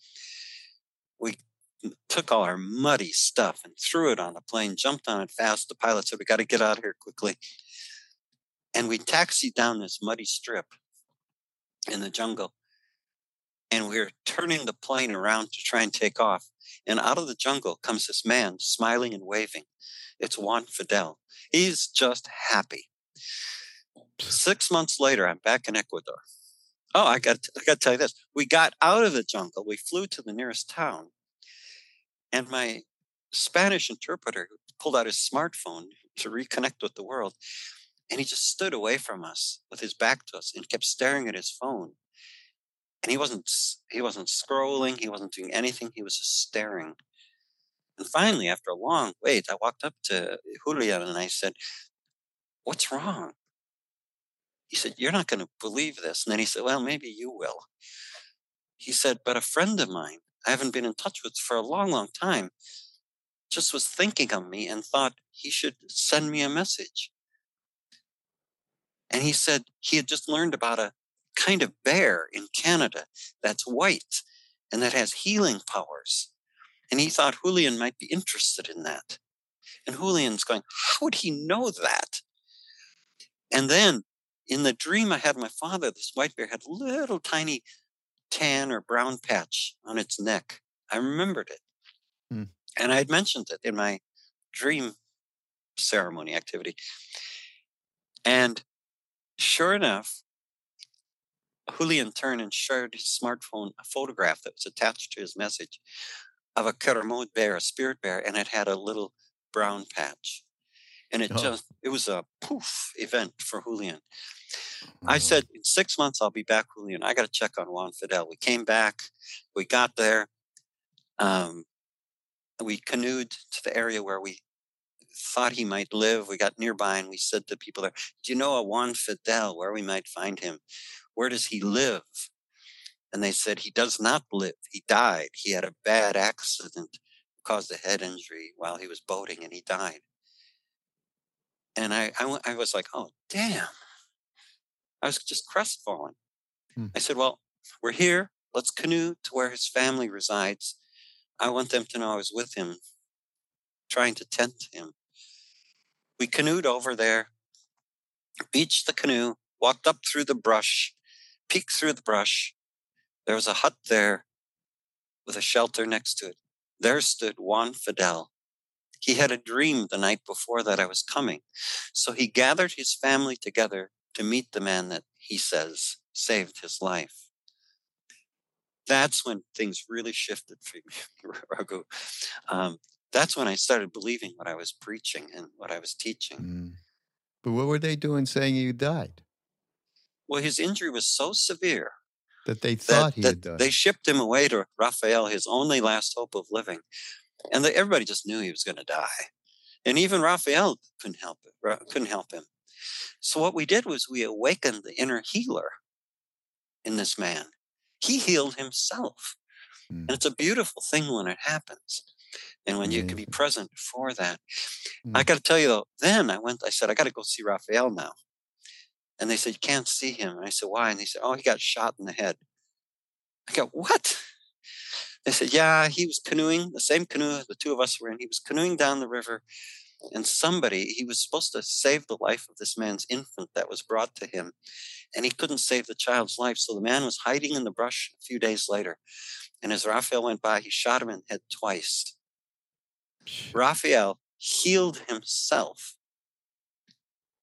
We took all our muddy stuff and threw it on the plane, jumped on it fast. The pilot said, We got to get out of here quickly. And we taxied down this muddy strip in the jungle. And we are turning the plane around to try and take off. And out of the jungle comes this man smiling and waving. It's Juan Fidel. He's just happy. Six months later, I'm back in Ecuador. Oh, I got I got to tell you this. We got out of the jungle. We flew to the nearest town and my Spanish interpreter pulled out his smartphone to reconnect with the world. And he just stood away from us with his back to us and kept staring at his phone. And he wasn't he wasn't scrolling, he wasn't doing anything, he was just staring. And finally, after a long wait, I walked up to Julian and I said, What's wrong? He said, You're not going to believe this. And then he said, Well, maybe you will. He said, But a friend of mine I haven't been in touch with for a long, long time just was thinking of me and thought he should send me a message. And he said he had just learned about a kind of bear in Canada that's white and that has healing powers. And he thought Julian might be interested in that. And Julian's going, How would he know that? And then in the dream I had my father, this white bear had a little tiny tan or brown patch on its neck. I remembered it. Hmm. And I had mentioned it in my dream ceremony activity. And sure enough, Julian turned and showed his smartphone a photograph that was attached to his message of a Kermode bear, a spirit bear, and it had a little brown patch. And it oh. just, it was a poof event for Julian. I said, in six months, I'll be back, Julian. I got to check on Juan Fidel. We came back, we got there. Um, we canoed to the area where we thought he might live. We got nearby and we said to people there, Do you know a Juan Fidel, where we might find him? Where does he live? And they said, He does not live. He died. He had a bad accident, caused a head injury while he was boating, and he died. And I, I, I was like, Oh, damn. I was just crestfallen. Hmm. I said, Well, we're here. Let's canoe to where his family resides. I want them to know I was with him, trying to tent him. We canoed over there, beached the canoe, walked up through the brush, peeked through the brush. There was a hut there with a shelter next to it. There stood Juan Fidel. He had a dream the night before that I was coming. So he gathered his family together to meet the man that he says saved his life. That's when things really shifted for me, Raghu. Um, that's when I started believing what I was preaching and what I was teaching. Mm. But what were they doing saying you died? Well, his injury was so severe that they thought that, he had died. They shipped him away to Raphael, his only last hope of living. And they, everybody just knew he was going to die. And even Raphael couldn't help it, couldn't help him. So what we did was we awakened the inner healer in this man. He healed himself. Mm. And it's a beautiful thing when it happens. And when Amazing. you can be present for that. Mm. I got to tell you though, then I went, I said, I got to go see Raphael now. And they said, You can't see him. And I said, Why? And they said, Oh, he got shot in the head. I go, What? They said, Yeah, he was canoeing, the same canoe the two of us were in. He was canoeing down the river and somebody, he was supposed to save the life of this man's infant that was brought to him, and he couldn't save the child's life. So the man was hiding in the brush a few days later. And as Raphael went by, he shot him in the head twice. Raphael healed himself.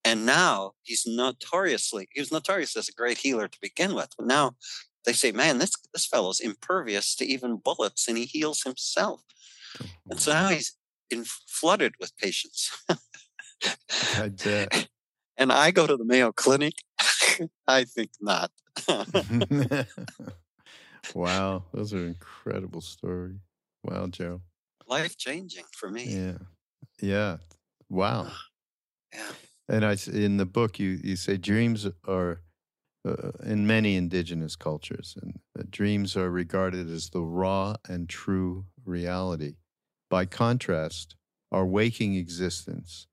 And now he's notoriously, he was notorious as a great healer to begin with. But now they say, man, this, this fellow's impervious to even bullets and he heals himself. And so now he's in, flooded with patients. I bet. And I go to the Mayo Clinic. I think not. wow, those are incredible stories. Wow, Joe. Life changing for me. Yeah, yeah. Wow. Yeah. And I in the book you you say dreams are uh, in many indigenous cultures, and uh, dreams are regarded as the raw and true reality. By contrast, our waking existence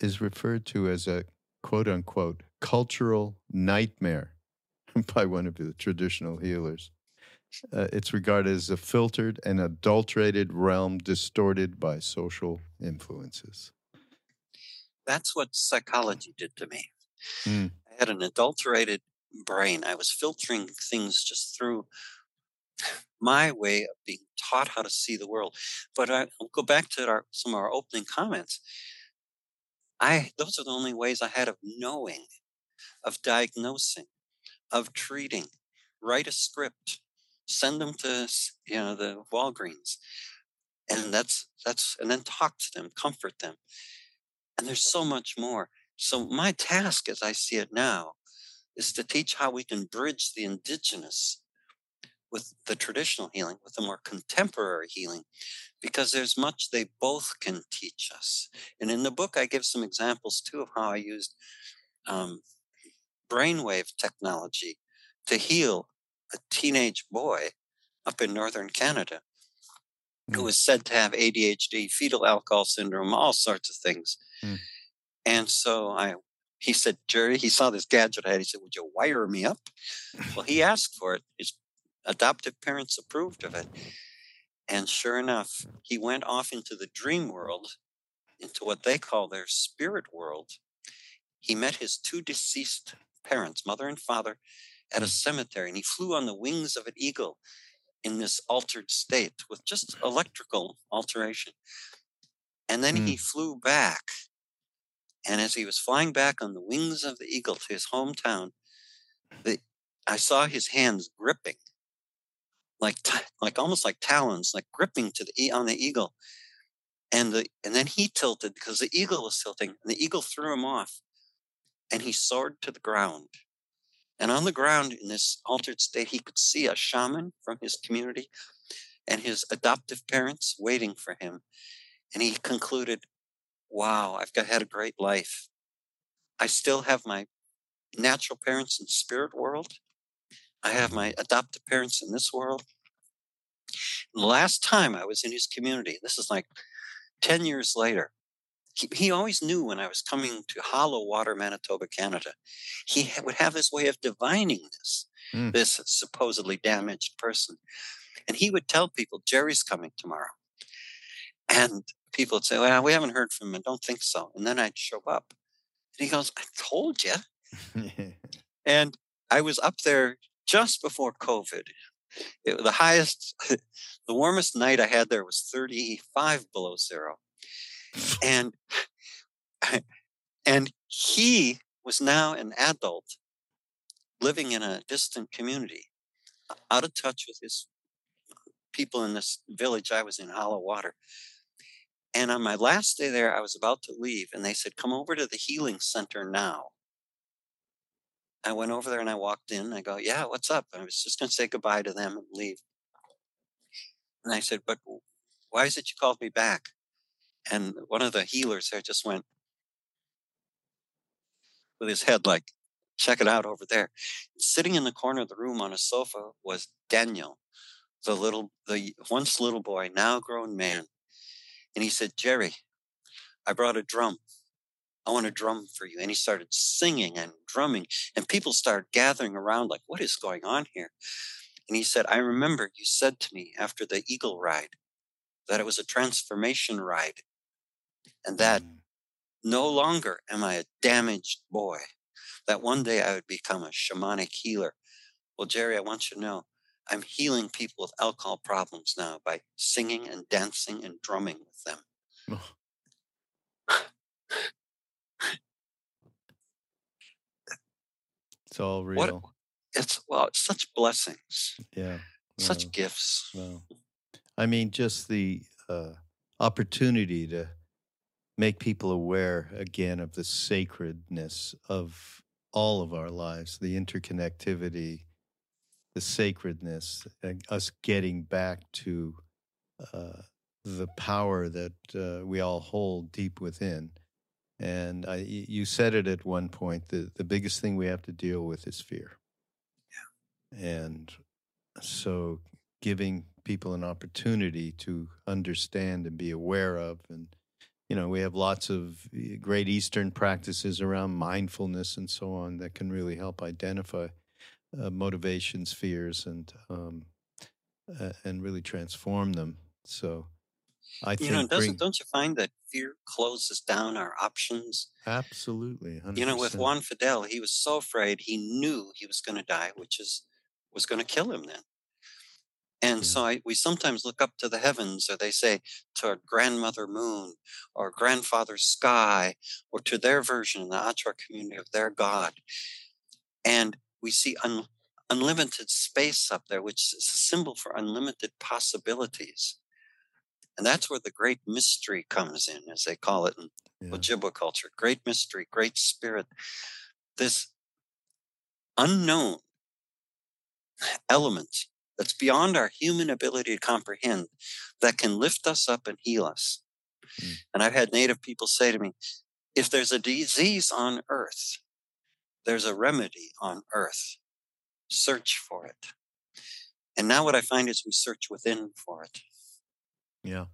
is referred to as a quote unquote cultural nightmare by one of the traditional healers. Uh, it's regarded as a filtered and adulterated realm distorted by social influences. That's what psychology did to me. Mm. Had an adulterated brain. I was filtering things just through my way of being taught how to see the world. But I, will go back to our, some of our opening comments. I those are the only ways I had of knowing, of diagnosing, of treating. Write a script, send them to you know the Walgreens, and that's that's and then talk to them, comfort them. And there's so much more. So my task, as I see it now, is to teach how we can bridge the indigenous with the traditional healing, with the more contemporary healing, because there's much they both can teach us. And in the book, I give some examples too of how I used um, brainwave technology to heal a teenage boy up in northern Canada who mm. was said to have ADHD, fetal alcohol syndrome, all sorts of things. Mm. And so I he said, Gerry, he saw this gadget I had. He said, Would you wire me up? Well, he asked for it. His adoptive parents approved of it. And sure enough, he went off into the dream world, into what they call their spirit world. He met his two deceased parents, mother and father, at a cemetery, and he flew on the wings of an eagle in this altered state with just electrical alteration. And then mm. he flew back and as he was flying back on the wings of the eagle to his hometown, the, I saw his hands gripping, like like almost like talons, like gripping to the on the eagle. And the and then he tilted because the eagle was tilting, and the eagle threw him off, and he soared to the ground. And on the ground, in this altered state, he could see a shaman from his community and his adoptive parents waiting for him. And he concluded, wow, I've got, had a great life. I still have my natural parents in spirit world. I have my adopted parents in this world. The last time I was in his community, this is like 10 years later, he, he always knew when I was coming to Hollow Water, Manitoba, Canada. He would have this way of divining this, mm. this supposedly damaged person. And he would tell people, Gerry's coming tomorrow. And people would say, Well, we haven't heard from him. I don't think so. And then I'd show up. And he goes, I told you. and I was up there just before COVID. It, the highest, the warmest night I had there was 35 below zero. And and he was now an adult living in a distant community, out of touch with his people in this village I was in, Hollow Water. And on my last day there, I was about to leave, and they said, Come over to the healing center now. I went over there and I walked in. I go, Yeah, what's up? I was just going to say goodbye to them and leave. And I said, But why is it you called me back? And one of the healers there just went with his head like, Check it out over there. Sitting in the corner of the room on a sofa was Daniel, the little, the once little boy, now grown man and he said, Gerry, I brought a drum. I want to drum for you. And he started singing and drumming, and people started gathering around, like, what is going on here? And he said, I remember you said to me after the eagle ride that it was a transformation ride, and that mm. no longer am I a damaged boy, that one day I would become a shamanic healer. Well, Gerry, I want you to know I'm healing people with alcohol problems now by singing and dancing and drumming with them. it's all real. What, it's well, it's such blessings. Yeah. Such gifts. I mean, just the uh, opportunity to make people aware again of the sacredness of all of our lives, the interconnectivity, the sacredness, and us getting back to uh, the power that uh, we all hold deep within. And I, you said it at one point. The the biggest thing we have to deal with is fear. Yeah. And so, giving people an opportunity to understand and be aware of, and you know, we have lots of eh, great Eastern practices around mindfulness and so on that can really help identify uh, motivations, fears, and um, uh, and really transform them. So, I think you know, doesn't bring, don't you find that fear closes down our options? Absolutely. 100%. You know, with Juan Fidel, he was so afraid he knew he was going to die, which is was going to kill him then. And yeah. so I, we sometimes look up to the heavens, or they say to our grandmother moon, or grandfather sky, or to their version in the Achuar community of their God. And we see un, unlimited space up there, which is a symbol for unlimited possibilities. And that's where the great mystery comes in, as they call it in yeah. Ojibwa culture. Great mystery, great spirit. This unknown element that's beyond our human ability to comprehend that can lift us up and heal us. Mm. And I've had native people say to me, if there's a disease on earth, there's a remedy on earth. Search for it. And now what I find is we search within for it. Yeah,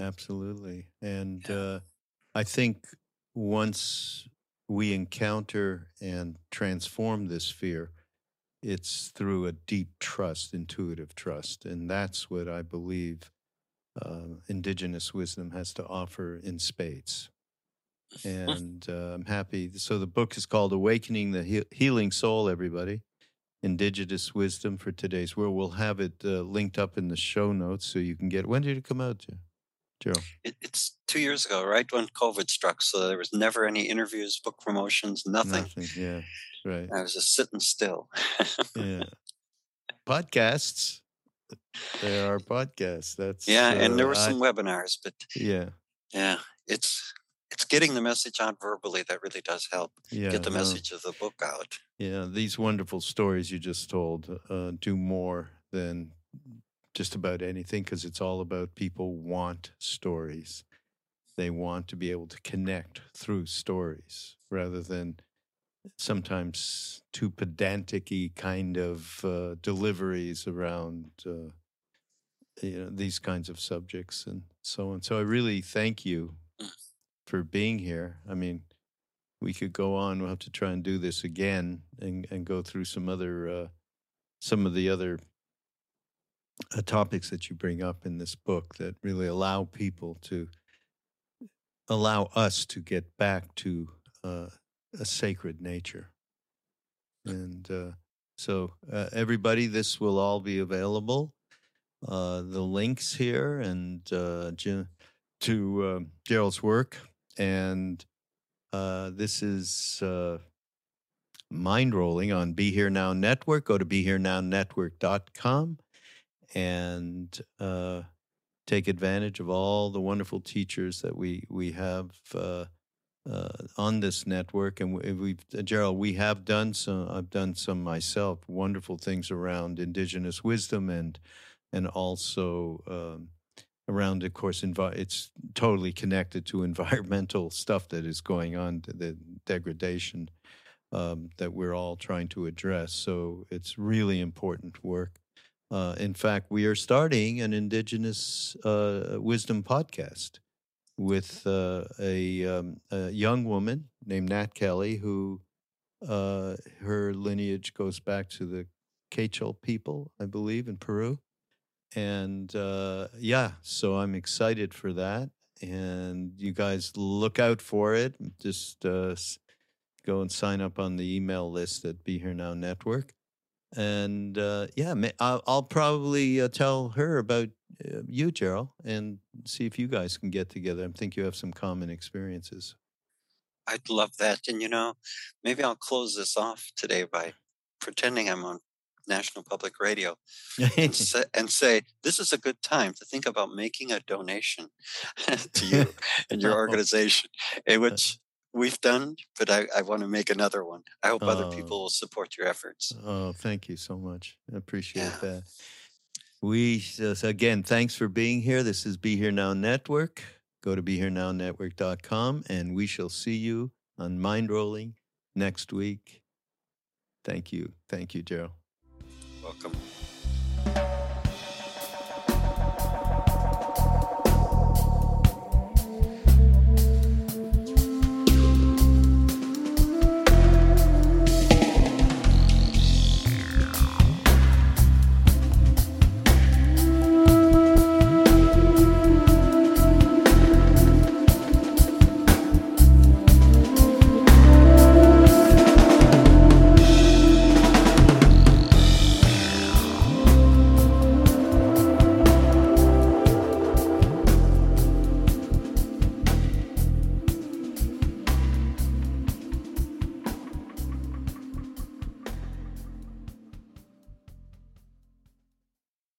absolutely. And yeah. Uh, I think once we encounter and transform this fear, it's through a deep trust, intuitive trust. And that's what I believe uh, indigenous wisdom has to offer in spades. And uh, I'm happy. So the book is called Awakening the he- Healing Soul, everybody. Indigenous Wisdom for Today's World. We'll have it uh, linked up in the show notes so you can get. When did it come out, Joe? It, it's two years ago, right when COVID struck. So there was never any interviews, book promotions, nothing. Nothing. Yeah, right. I was just sitting still. yeah. Podcasts. There are podcasts. That's yeah, uh, and there were some I, webinars, but yeah, yeah, it's getting the message out verbally that really does help yeah, get the message of the book out. Yeah, these wonderful stories you just told uh, do more than just about anything because it's all about people want stories. They want to be able to connect through stories rather than sometimes too pedantic kind of uh, deliveries around uh, you know these kinds of subjects and so on. So I really thank you. For being here. I mean, we could go on. We'll have to try and do this again and and go through some other uh, some of the other uh, topics that you bring up in this book that really allow people to allow us to get back to uh, a sacred nature. And uh, so, uh, everybody, this will all be available. Uh, the links here and to um, Geral's work. And uh, this is uh, Mindrolling on Be Here Now Network. Go to BeHereNowNetwork.com and take advantage of all the wonderful teachers that we we have uh, uh, on this network. And we've uh, Geral, we have done some. I've done some myself. Wonderful things around indigenous wisdom and and also. Um, around, of course, envi- it's totally connected to environmental stuff that is going on, the degradation um, that we're all trying to address. So it's really important work. Uh, in fact, we are starting an Indigenous uh, Wisdom podcast with uh, a, um, a, young woman named Nat Kelly, who uh, her lineage goes back to the Quechua people, I believe, in Peru. And uh, yeah, so I'm excited for that. And you guys look out for it. Just uh, go and sign up on the email list at Be Here Now Network and uh, yeah, I'll, I'll probably uh, tell her about uh, you, Geral, and see if you guys can get together. I think you have some common experiences. I'd love that, and you know, maybe I'll close this off today by pretending I'm on National Public Radio and, say, and, say, this is a good time to think about making a donation to you and your organization, in uh which we've done, but I, I want to make another one. I hope other people will support your efforts. Oh, thank you so much. I appreciate yeah. that. We, uh, again, thanks for being here. This is Be Here Now Network. Go to BeHereNowNetwork.com and we shall see you on Mindrolling next week. Thank you. Thank you, Geral. Welcome.